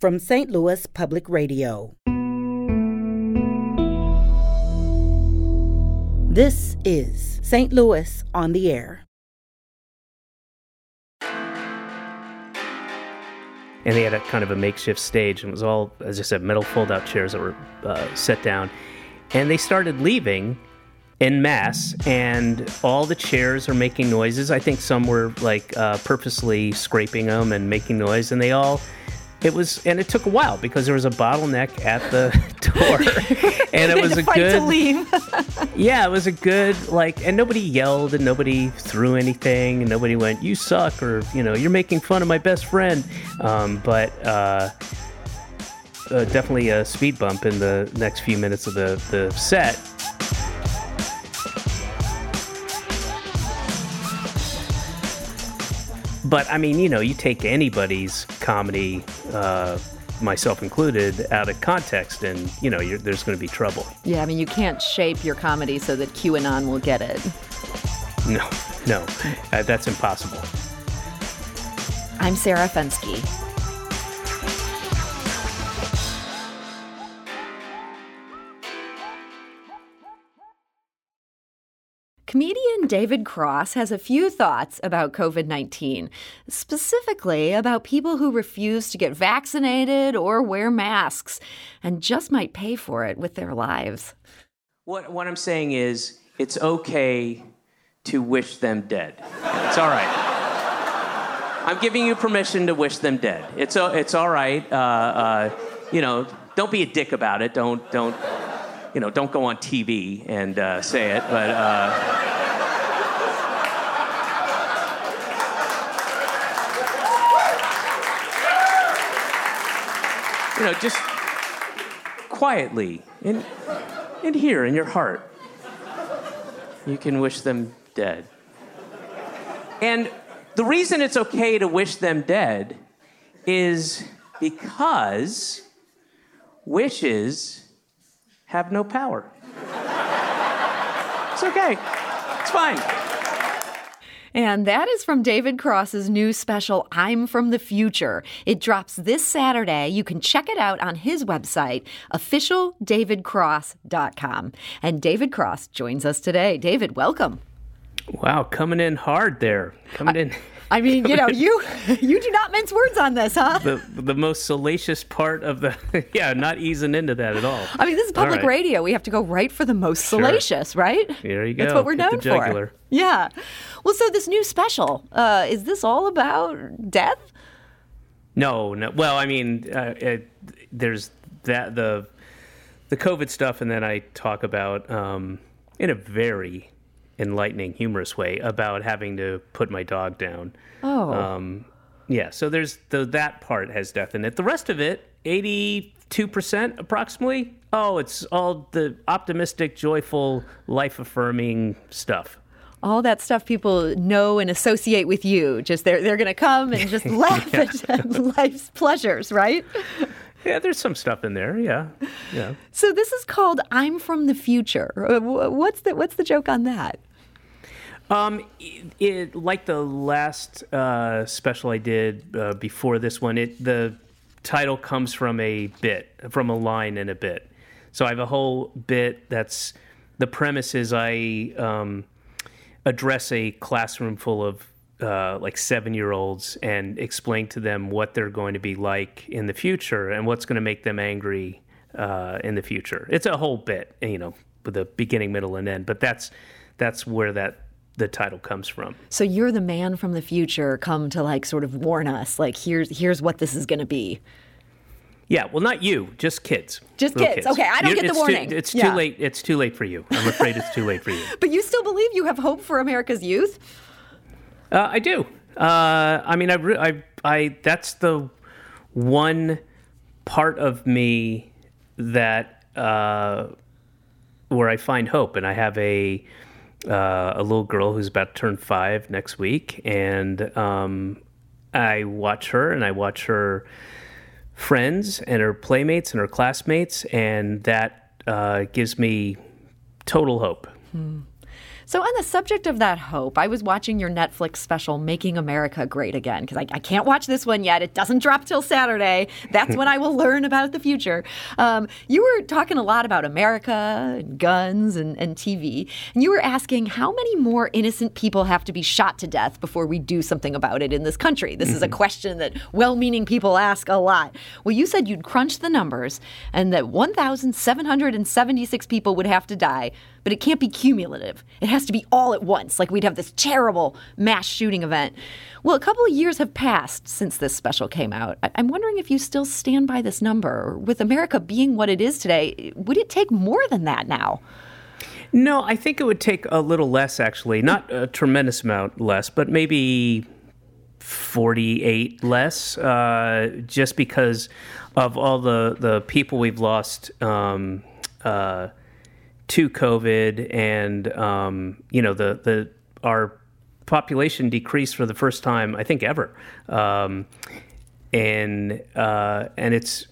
from St. Louis Public Radio. This is St. Louis on the Air. and they had a kind of a makeshift stage, and it was all, as I said, metal fold-out chairs that were uh, set down. And they started leaving in mass, and all the chairs are making noises. I think some were like uh, purposely scraping them and making noise, and they all. It was, and it took a while because there was a bottleneck at the door, and it was a good. Yeah, it was a good like, and nobody yelled and nobody threw anything and nobody went, "You suck" or you know, "You're making fun of my best friend." Um, but uh, uh, definitely a speed bump in the next few minutes of the the set. But I mean, you know, you take anybody's comedy, uh, myself included, out of context, and you know, you're, there's going to be trouble. yeah, I mean, you can't shape your comedy so that QAnon will get it. No, no, uh, that's impossible. I'm Sarah Fenske. Comedian David Cross has a few thoughts about COVID 19, specifically about people who refuse to get vaccinated or wear masks and just might pay for it with their lives. What, what I'm saying is, it's okay to wish them dead. It's all right. I'm giving you permission to wish them dead. It's, it's all right. Uh, uh, you know, don't be a dick about it. Don't, don't, you know, don't go on TV and uh, say it. But uh, you know, just quietly in, in here in your heart, you can wish them dead. And the reason it's okay to wish them dead is because wishes have no power. It's okay. It's fine. And that is from David Cross's new special, I'm from the Future. It drops this Saturday. You can check it out on his website, officialdavidcross.com. And David Cross joins us today. David, welcome. Wow, coming in hard there. Coming in. I mean, you know, you you do not mince words on this, huh? The, the most salacious part of the yeah, not easing into that at all. I mean, this is public right. radio. We have to go right for the most salacious, right? There you go. That's what we're known for. Yeah. Well, so this new special, uh, is this all about death? No, no. Well, I mean, uh, it, there's that the the COVID stuff, and then I talk about um, in a very enlightening, humorous way about having to put my dog down. Oh. Um, yeah. So there's the that part has death in it. The rest of it, eighty two percent approximately. Oh, it's all the optimistic, joyful, life affirming stuff. all that stuff people know and associate with you. Just they're they're gonna come and just laugh at life's pleasures, right? Yeah, there's some stuff in there. Yeah, yeah. So this is called "I'm from the Future." Uh, What's the what's the joke on that? Um, it, it like the last uh, special I did uh, before this one. It the title comes from a bit, from a line in a bit. So I have a whole bit that's the premise is I um, address a classroom full of uh, like seven year olds and explain to them what they're going to be like in the future and what's going to make them angry uh, in the future. It's a whole bit, you know, with a beginning, middle, and end. But that's that's where that the title comes from. So you're the man from the future, come to like sort of warn us, like here's here's what this is going to be. Yeah, well, not you, just kids. Just Little kids. Okay, I don't get the warning. Too, it's Yeah. too late. It's too late for you. I'm afraid it's too late for you. But you still believe you have hope for America's youth? Uh, I do. Uh, I mean, I, re- I, I, that's the one part of me that uh, where I find hope, and I have a uh, a little girl who's about to turn five next week, and um, I watch her, and I watch her friends and her playmates and her classmates, and that uh, gives me total hope. So, on the subject of that hope, I was watching your Netflix special, Making America Great Again, because I, I, can't watch this one yet. It doesn't drop till Saturday. That's when I will learn about the future. Um, you were talking a lot about America and guns and, and TV, and you were asking how many more innocent people have to be shot to death before we do something about it in this country. This mm-hmm. is a mm-hmm. question that well meaning people ask a lot. Well, you said you'd crunch the numbers and that 1,776 people would have to die but it can't be cumulative. It has to be all at once, like we'd have this terrible mass shooting event. Well, a couple of years have passed since this special came out. I- am wondering if you still stand by this number. With America being what it is today, would it take more than that now? No, I think it would take a little less, actually. Not a tremendous amount less, but maybe 48 less, uh, just because of all the, the people we've lost. Um, uh, to COVID, and um, you know the the our population decreased for the first time I think ever, um, and uh, and it's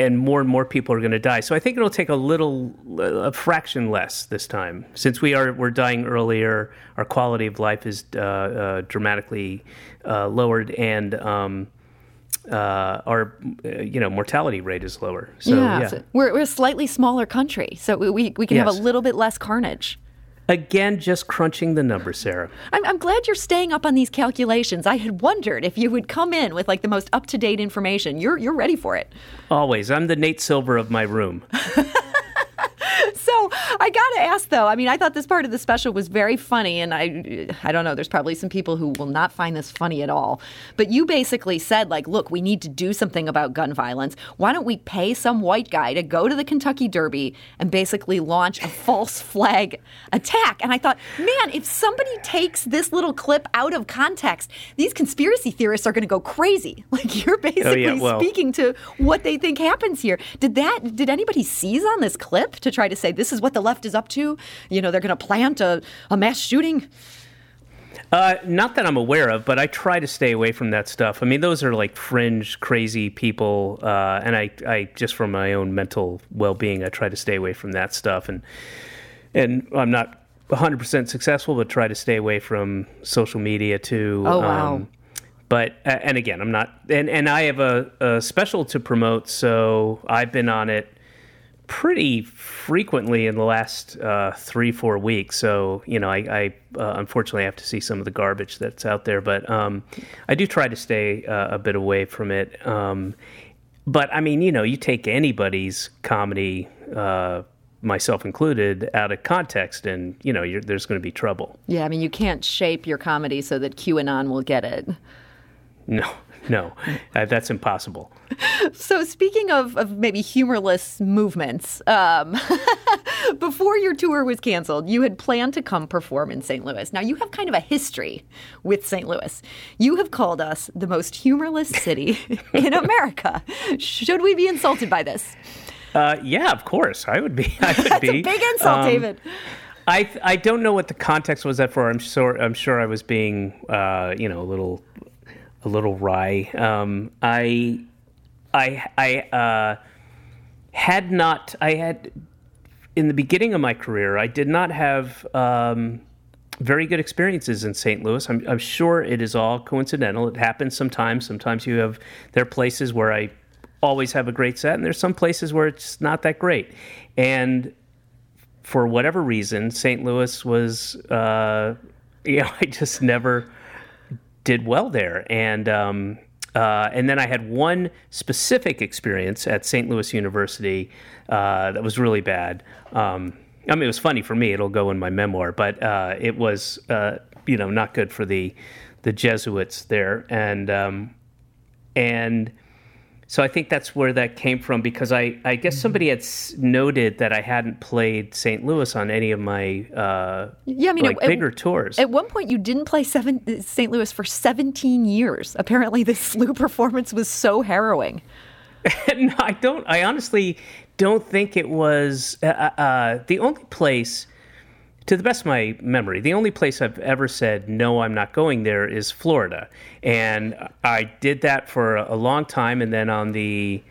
and more and more people are going to die. So I think it'll take a little, a fraction less this time, since we are we're dying earlier. Our quality of life is uh, uh, dramatically uh, lowered, and um, uh, our uh, you know mortality rate is lower. So yeah, yeah. So we're, we're a slightly smaller country, so we we can yes. have a little bit less carnage. Again, just crunching the numbers, Sarah. I'm, I'm glad you're staying up on these calculations. I had wondered if you would come in with like the most up to date information. You're you're ready for it. Always. I'm the Nate Silver of my room. so I got to ask though. I mean, I thought this part of the special was very funny, and I, I don't know. There's probably some people who will not find this funny at all. But you basically said like, look, we need to do something about gun violence. Why don't we pay some white guy to go to the Kentucky Derby and basically launch a false flag attack? And I thought, man, if somebody takes this little clip out of context, these conspiracy theorists are going to go crazy. Like you're basically oh, yeah, well, speaking to what they think happens here. Did that? Did anybody seize on this clip to try to say this is what the left is up to? You know, they're going to plant a, a mass shooting? Uh, not that I'm aware of, but I try to stay away from that stuff. I mean, those are like fringe, crazy people, uh, and I, I just for my own mental well-being, I try to stay away from that stuff. And and I'm not 100 percent successful, but try to stay away from social media too. Oh wow. Um, but and again, I'm not, and and I have a, a special to promote, so I've been on it pretty frequently in the last uh, three, four weeks. So, you know, I, I uh, unfortunately have to see some of the garbage that's out there, but um, I do try to stay uh, a bit away from it. Um, but I mean, you know, you take anybody's comedy, uh, myself included, out of context, and you know, there's going to be trouble. Yeah, I mean, you can't shape your comedy so that QAnon will get it. No, no, uh, that's impossible. So, speaking of, of maybe humorless movements, um, before your tour was canceled, you had planned to come perform in St. Louis. Now, you have kind of a history with St. Louis. You have called us the most humorless city in America. Should we be insulted by this? Uh, yeah, of course. I would be. I would That's be. a big insult, um, David. I I don't know what the context was that for. I'm sure I'm sure I was being uh, you know a little a little wry. Um, I, I, I uh, had not. I had in the beginning of my career. I did not have um, very good experiences in St. Louis. I'm, I'm, sure it is all coincidental. It happens sometimes. Sometimes you have there are places where I always have a great set, and there's some places where it's not that great. And for whatever reason, St. Louis was. Uh, you know, I just never did well there, and um, uh, and then I had one specific experience at St. Louis University uh, that was really bad. Um, I mean, it was funny for me; it'll go in my memoir, but uh, it was uh, you know not good for the the Jesuits there, and um, and so I think that's where that came from because I, I guess mm-hmm. somebody had noted that I hadn't played St. Louis on any of my uh, yeah, I mean, like at, bigger tours. At one point, you didn't play seven, St. Louis for 17 years. Apparently, this SLU performance was so harrowing. no, I don't. I honestly don't think it was uh, uh, uh the only place to the best of my memory, the only place I've ever said, no, I'm not going there is Florida. And I did that for a long time. And then on the,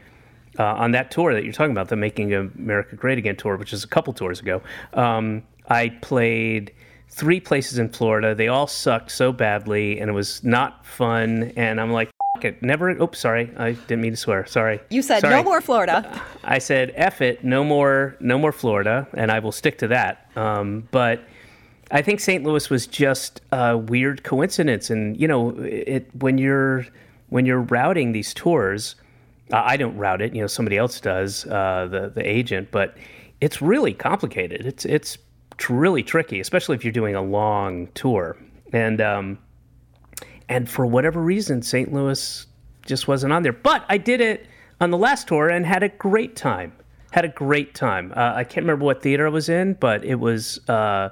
uh, on that tour that you're talking about, the Making America Great Again tour, which is a couple tours ago, um, I played three places in Florida. They all sucked so badly, and it was not fun. And I'm like, it, never. Oops, sorry, I didn't mean to swear. Sorry. You said Sorry. no more Florida. I said, "F it, no more, no more Florida," and I will stick to that. Um, but I think St. Louis was just a weird coincidence, and you know, it when you're when you're routing these tours, uh, I don't route it. You know, somebody else does, uh, the the agent, but it's really complicated. It's it's tr- really tricky, especially if you're doing a long tour, and um, and for whatever reason, St. Louis just wasn't on there. But I did it on the last tour and had a great time. Had a great time. Uh, I can't remember what theater I was in, but it was uh,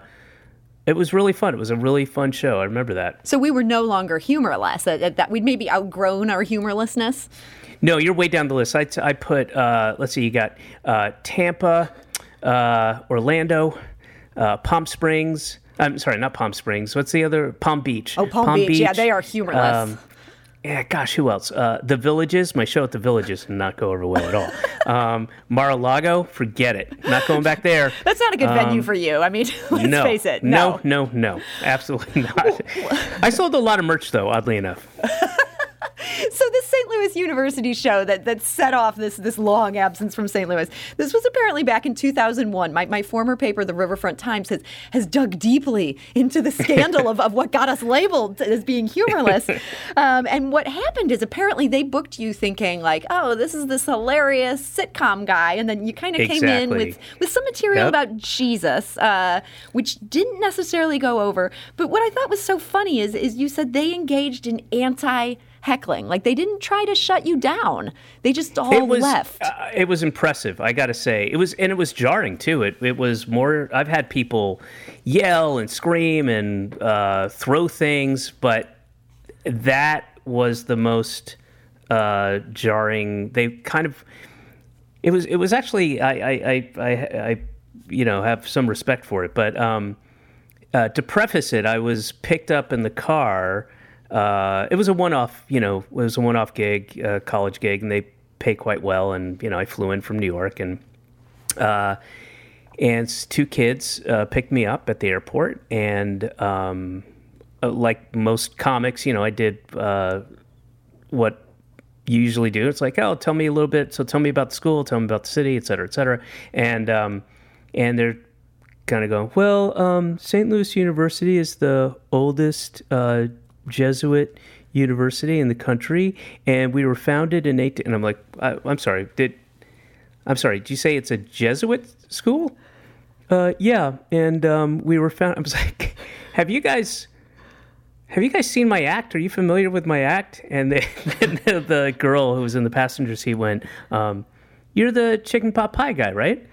it was really fun. It was a really fun show. I remember that. So we were no longer humorless. That, that, that we'd maybe outgrown our humorlessness. No, you're way down the list. I, t- I put uh, let's see, you got uh, Tampa, uh, Orlando, uh, Palm Springs. I'm sorry, not Palm Springs. What's the other? Palm Beach. Oh, Palm, Beach. Yeah, they are humorless. Um, yeah, gosh, who else? Uh, the Villages. My show at the Villages did not go over well at all. Um, Mar-a-Lago, forget it. Not going back there. That's not a good venue for you. I mean, let's um, no, face it. No, no, no, absolutely not. I sold a lot of merch though, oddly enough. So this St. Louis University show that, that set off this this long absence from St. Louis. This was apparently back in 2001. My, my former paper, the Riverfront Times, has, has dug deeply into the scandal of, of what got us labeled as being humorless. Um, and what happened is apparently they booked you thinking like, oh, this is this hilarious sitcom guy, and then you kind of came in with with some material Yep. about Jesus, uh, which didn't necessarily go over. But what I thought was so funny is is you said they engaged in anti heckling. Like they didn't try to shut you down. They just all it was left. Uh, it was impressive. I got to say, it was and it was jarring too. It it was more. I've had people yell and scream and uh, throw things, but that was the most uh, jarring. They kind of. It was. It was actually. I. I. I. I, I you know, have some respect for it, but. Um, uh, to preface it, I was picked up in the car. Uh, it was a one-off, you know, it was a one-off gig, uh, college gig, and they pay quite well. And you know, I flew in from New York, and uh, and two kids uh, picked me up at the airport, and um, uh, like most comics, you know, I did uh, what you usually do. It's like, oh, tell me a little bit. So tell me about the school, tell me about the city, et cetera, et cetera. And um, and they're kind of going, well, um, St. Louis University is the oldest uh, Jesuit university in the country, and we were founded in 18. And I'm like, I, I'm sorry, did I'm sorry, did you say it's a Jesuit school? Uh, yeah, and um, we were found. I was like, have you guys? Have you guys seen my act? Are you familiar with my act? And the, the, the girl who was in the passenger seat went, um, "You're the chicken pot pie guy, right?"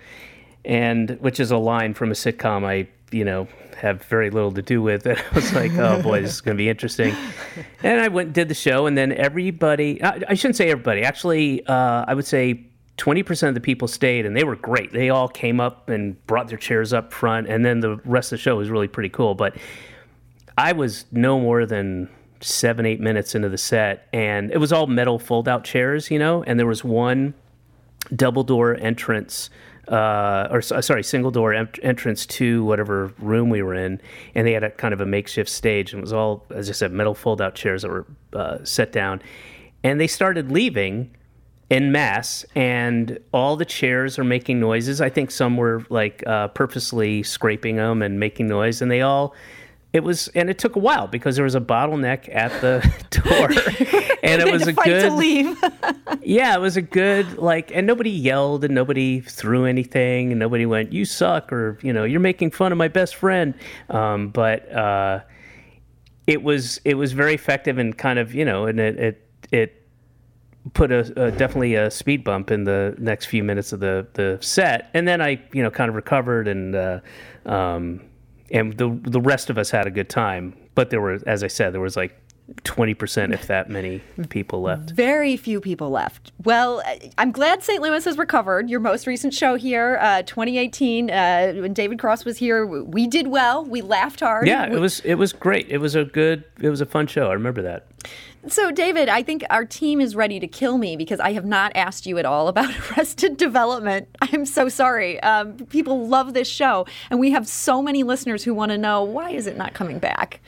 And which is a line from a sitcom I, you know, have very little to do with. And I was like, "Oh boy, this is going to be interesting." And I went and did the show, and then everybody. I, I shouldn't say everybody. Actually, uh, I would say 20% of the people stayed and they were great. They all came up and brought their chairs up front and then the rest of the show was really pretty cool, but I was no more than 7 8 minutes into the set and it was all metal fold out chairs, you know, and there was one double door entrance uh, or sorry, single door en- entrance to whatever room we were in, and they had a kind of a makeshift stage, and it was all, as I said, metal fold-out chairs that were uh, set down, and they started leaving in mass, and all the chairs are making noises. I think some were like uh, purposely scraping them and making noise, and they all. It was, and it took a while because there was a bottleneck at the door, and it was a good to leave. yeah, it was a good like, and nobody yelled and nobody threw anything, and nobody went, "You suck," or you know, "You're making fun of my best friend." Um, but uh, it was it was very effective and kind of you know, and it it, it put a, a definitely a speed bump in the next few minutes of the the set, and then I you know kind of recovered and uh, um, and the the rest of us had a good time. But there were, as I said, there was like 20%, if that many people left. Very few people left. Well, I'm glad St. Louis has recovered. Your most recent show here, uh, 2018, uh, when David Cross was here, we did well. We laughed hard. Yeah, we- it was it was great. It was a good it was a fun show. I remember that. So, David, I think our team is ready to kill me because I have not asked you at all about Arrested Development. I'm so sorry. Um, people love this show, and we have so many listeners who want to know why is it not coming back.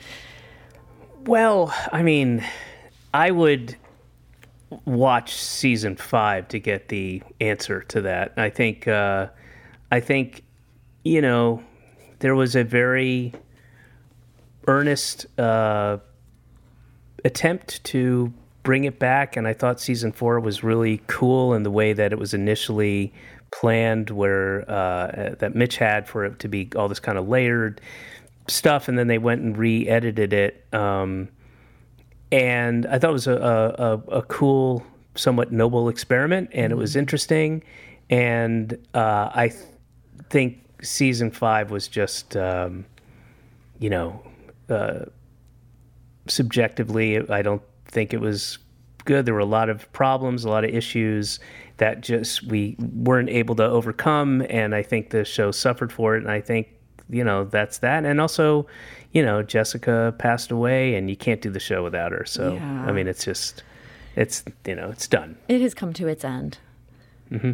Well, I mean, I would watch season five to get the answer to that. I think, uh, I think, you know, there was a very earnest uh, attempt to bring it back, and I thought season four was really cool in the way that it was initially planned, where uh, that Mitch had for it to be all this kind of layered stuff, and then they went and re-edited it. Um, and I thought it was a, a, a, cool, somewhat noble experiment, and it was interesting. And uh, I th- think season five was just, um, you know, uh, subjectively, I don't think it was good. There were a lot of problems, a lot of issues that just we weren't able to overcome, and I think the show suffered for it. And I think you know that's that and also you know jessica passed away and you can't do the show without her so Yeah. i mean it's just it's you know it's done It has come to its end. Mm-hmm.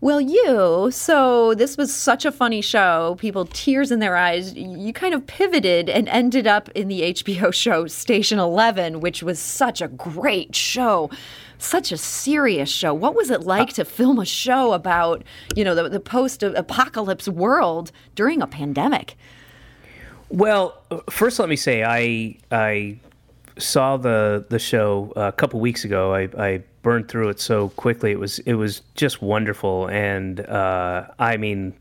Well, you, so this was such a funny show, people tears in their eyes. You kind of pivoted and ended up in the HBO show Station 11, which was such a great show. Such a serious show. What was it like to film a show about, you know, the, the post apocalypse world during a pandemic? well first let me say i i saw the the show a couple weeks ago i i burned through it so quickly it was it was just wonderful and uh i mean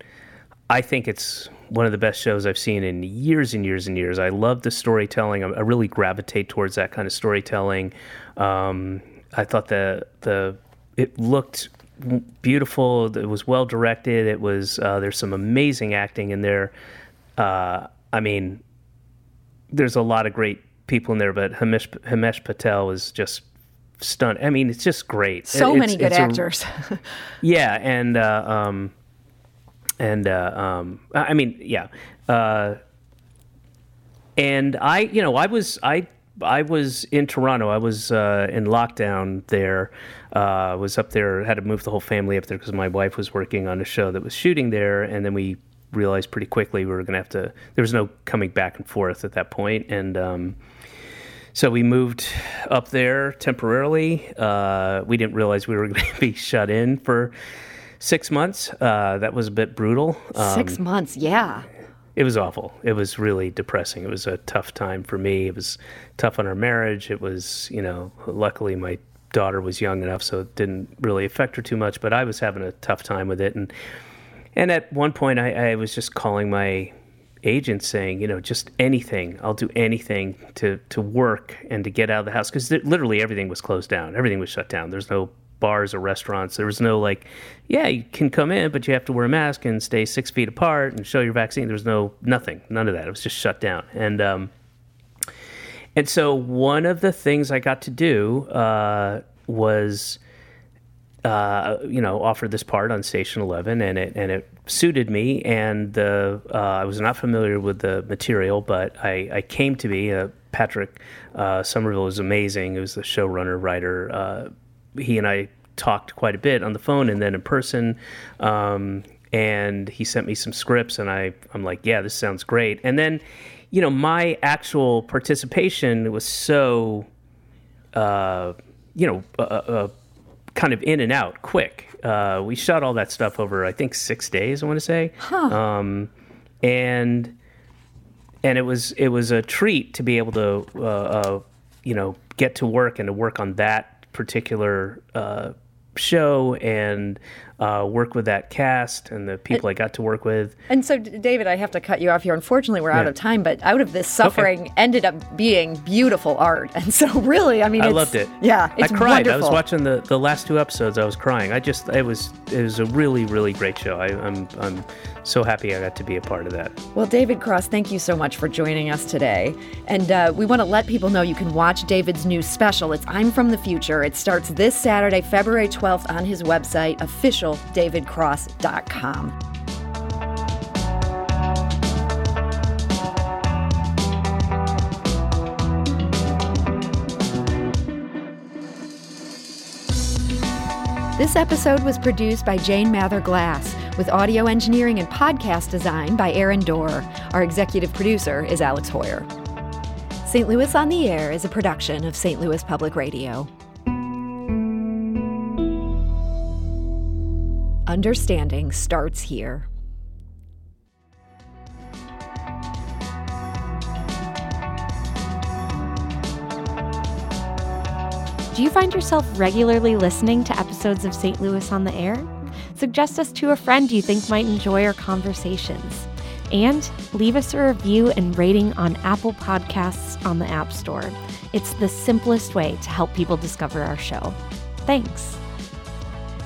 I think it's one of the best shows I've seen in years and years and years. I love the storytelling. I, really gravitate towards that kind of storytelling. Um, I thought the the it looked beautiful. It was well directed. It was uh, there's some amazing acting in there. Uh, I mean, there's a lot of great people in there, but Himesh, Himesh Patel is just stunned. I mean, it's just great. So It's- many good it's a- actors. yeah, and uh, um, and uh, um, I I mean, yeah, uh, and I, you know, I was I I was in Toronto. I was uh, in lockdown there. Uh, was up there. Had to move the whole family up there because my wife was working on a show that was shooting there, and then we realized pretty quickly we were going to have to. There was no coming back and forth at that point. point, and. Um, so we moved up there temporarily. Uh, we didn't realize we were going to be shut in for six months. Uh, that was a bit brutal. Um, Six months, yeah. It was awful. It was really depressing. It was a tough time for me. It was tough on our marriage. It was, you know, luckily my daughter was young enough, so it didn't really affect her too much. But I was having a tough time with it, and and at one point I, I was just calling my agent saying, you know, just anything. I'll do anything to to work and to get out of the house because literally everything was closed down. Everything was shut down. There's no bars or restaurants. There was no like, yeah, you can come in, but you have to wear a mask and stay six feet apart and show your vaccine. There was no nothing, none of that. It was just shut down. And um, and so one of the things I got to do uh, was uh, you know, offered this part on Station Eleven, and it and it suited me. And the uh, I was not familiar with the material, but I, I came to be. Uh, Patrick uh, Somerville was amazing. He was the showrunner, writer. Uh, he and I talked quite a bit on the phone and then in person. Um, and he sent me some scripts, and I I'm like, yeah, this sounds great. And then, you know, my actual participation was so, uh, you know, uh, uh, kind of in and out quick. Uh, we shot all that stuff over, I think, six days. I want to say, um, and and it was it was a treat to be able to, uh, uh, you know, get to work and to work on that particular uh, show and uh, work with that cast and the people I got to work with. And so, David, I have to cut you off here. Unfortunately, we're out of time, but out of this suffering okay. ended up being beautiful art. And so, really, I mean, I loved it. Yeah, I cried. Wonderful. I was watching the, the last two episodes. I was crying. I just it was it was a really really great show. I, I'm I'm so happy I got to be a part of that. Well, David Cross, thank you so much for joining us today. And uh, we want to let people know you can watch David's new special. It's I'm from the Future. It starts this Saturday, February 12th, on his website, officialdavidcross.com. This episode was produced by Jane Mather Glass with audio engineering and podcast design by Aaron Doerr. Our executive producer is Alex Heuer. St. Louis on the Air is a production of St. Louis Public Radio. Understanding starts here. Do you find yourself regularly listening to episodes of St. Louis on the Air? Suggest us to a friend you think might enjoy our conversations. And leave us a review and rating on Apple Podcasts on the App Store. It's the simplest way to help people discover our show. Thanks.